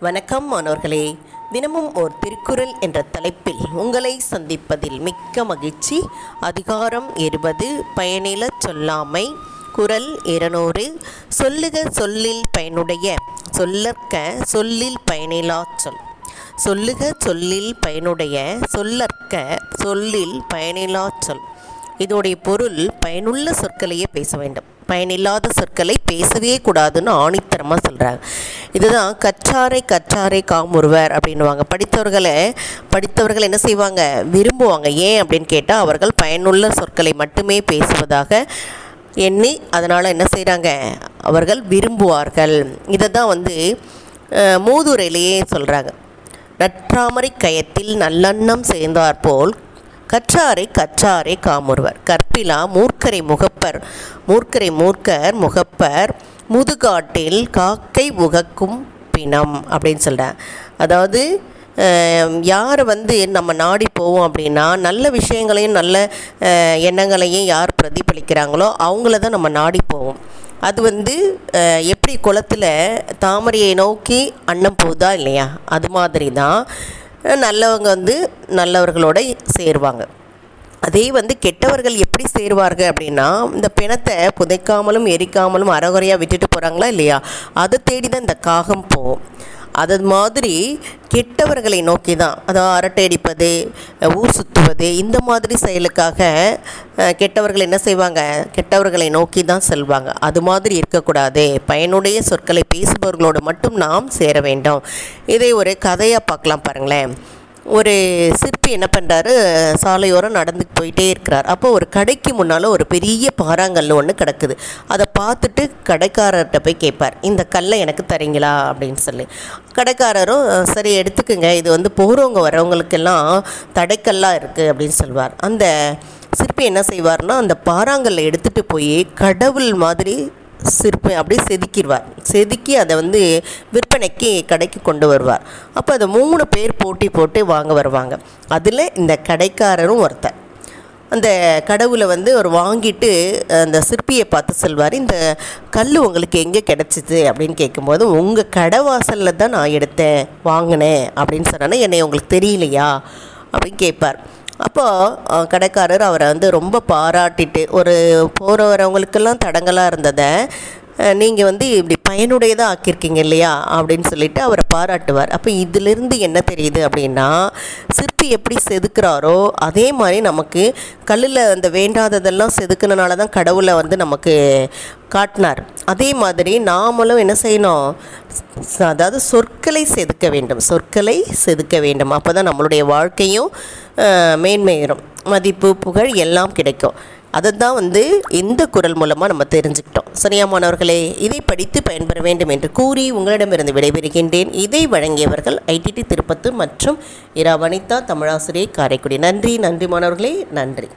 வணக்கம் மாணவர்களே. தினமும் ஓர் திருக்குறள் என்ற தலைப்பில் உங்களை சந்திப்பதில் மிக்க மகிழ்ச்சி. அதிகாரம் இருபது பயனில சொல்லாமை. குரல் இருநூறு சொல்லுக சொல்லில் பயனுடைய சொல்லற்க சொல்லில் பயனிலா சொல். சொல்லுக சொல்லில் பயனுடைய சொல்லற்க சொல்லில் பயனிலா சொல். இதோடைய பொருள் பயனுள்ள சொற்களையே பேச வேண்டும். பயனில்லாத சொற்களை பேசவே கூடாதுன்னு ஆணித்தரமாக சொல்கிறாங்க இதுதான் கற்றாரை கற்றாரை காமுறுவர் அப்படின்னுவாங்க. படித்தவர்களை படித்தவர்கள் என்ன செய்வாங்க? விரும்புவாங்க. ஏன் அப்படின்னு கேட்டால் அவர்கள் பயனுள்ள சொற்களை மட்டுமே பேசுவதாக எண்ணி அதனால் என்ன செய்கிறாங்க அவர்கள் விரும்புவார்கள். இதை தான் வந்து மூதுரையிலேயே சொல்கிறாங்க நற்றாமரை கயத்தில் நல்லெண்ணம் சேர்ந்தாற்போல் கற்றாரை கற்றாரை காமுறுவர் கற்பிலா மூர்க்கரை முகப்பர் மூர்க்கரை மூர்க்கர் முகப்பர் முதுகாட்டில் காக்கை உகக்கும் பிணம் அப்படின்னு சொல்கிறேன் அதாவது யார் வந்து நம்ம நாடி போவோம் அப்படின்னா நல்ல விஷயங்களையும் நல்ல எண்ணங்களையும் யார் பிரதிபலிக்கிறாங்களோ அவங்கள தான் நம்ம நாடி போவோம். அது வந்து எப்படி குளத்தில் தாமரையை நோக்கி அன்னம் போகுதா இல்லையா? அது மாதிரி தான் நல்லவங்க வந்து நல்லவர்களோட சேருவாங்க. அதே வந்து கெட்டவர்கள் எப்படி சேருவார்கள் அப்படின்னா இந்த பிணத்தை புதைக்காமலும் எரிக்காமலும் அறகுறையாக விட்டுட்டு போகிறாங்களா இல்லையா? அதை தேடி தான் இந்த காகம் போகும். அது மாதிரி கெட்டவர்களை நோக்கி தான் அதாவது அரட்டை அடிப்பது ஊர் சுற்றுவது இந்த மாதிரி செயலுக்காக கெட்டவர்கள் என்ன செய்வாங்க? கெட்டவர்களை நோக்கி தான் செல்வாங்க. அது மாதிரி இருக்கக்கூடாது. பயனுடைய சொற்களை பேசுபவர்களோடு மட்டும் நாம் சேர வேண்டும். இதை ஒரு கதையாக பார்க்கலாம் பாருங்களேன். ஒரு சிற்பி என்ன பண்ணுறாரு சாலையோரம் நடந்து போயிட்டே இருக்கிறார். அப்போ ஒரு கடைக்கு முன்னால் ஒரு பெரிய பாறாங்கல் ஒன்று கிடக்குது. அதை பார்த்துட்டு கடைக்காரர்கிட்ட போய் கேட்பார் இந்த கல்லை எனக்கு தரீங்களா? அப்படின்னு சொல்லி. கடைக்காரரும் சரி எடுத்துக்கோங்க. இது வந்து போகிறவங்க வரவங்களுக்கெல்லாம் தடைக்கல்லாக இருக்குது அப்படின்னு சொல்வார். அந்த சிற்பி என்ன செய்வார்னா அந்த பாறாங்கல்லை எடுத்துகிட்டு போய் கடவுள் மாதிரி சிற்பம் அப்படியே செதுக்கிடுவார். செதுக்கி அதை வந்து விற்பனைக்கு கடைக்கு கொண்டு வருவார். அப்போ அதை மூணு பேர் போட்டி போட்டு வாங்க வருவாங்க. அதில் இந்த கடைக்காரரும் ஒருத்தர். அந்த கடவுளை வந்து அவர் வாங்கிட்டு அந்த சிற்பியை பார்த்து சொல்வார் இந்த கல் உங்களுக்கு எங்கே கிடச்சிது? அப்படின்னு கேட்கும்போது உங்கள் கடை வாசலில் தான் நான் எடுத்தேன் வாங்கினேன் அப்படின்னு சொன்னேன்னா என்னை உங்களுக்கு தெரியலையா? அப்படின்னு கேட்பார். அப்போது கடைக்காரர் அவரை வந்து ரொம்ப பாராட்டிட்டு ஒரு போகிற வரவங்களுக்கெல்லாம் தடங்கலாக இருந்ததை நீங்கள் வந்து இப்படி பயனுடையதாக ஆக்கியிருக்கீங்க இல்லையா அப்படின்னு சொல்லிட்டு அவரை பாராட்டுவார். அப்போ இதிலிருந்து என்ன தெரியுது அப்படின்னா சிற்பி எப்படி செதுக்குறாரோ அதே மாதிரி நமக்கு கல்லில் அந்த வேண்டாததெல்லாம் செதுக்குனனால தான் கடவுளை வந்து நமக்கு காட்டினார். அதே மாதிரி நாமளும் என்ன செய்யணும்? அதாவது சொற்களை செதுக்க வேண்டும். சொற்களை செதுக்க வேண்டும். அப்போ தான் நம்மளுடைய வாழ்க்கையும் அஹ், மேன்மையேறும். மதிப்பு புகழ் எல்லாம் கிடைக்கும். அதை தான் வந்து இந்த குரல் மூலமாக நம்ம தெரிஞ்சுக்கிட்டோம். சரியா மாணவர்களே இதை படித்து பயன்பெற வேண்டும் என்று கூறி உங்களிடமிருந்து விடைபெறுகின்றேன். இதை வழங்கியவர்கள் ஐடிடி திருப்பத்து மற்றும் இரா வனிதா தமிழாசிரியை காரைக்குடி. நன்றி நன்றி மாணவர்களே நன்றி.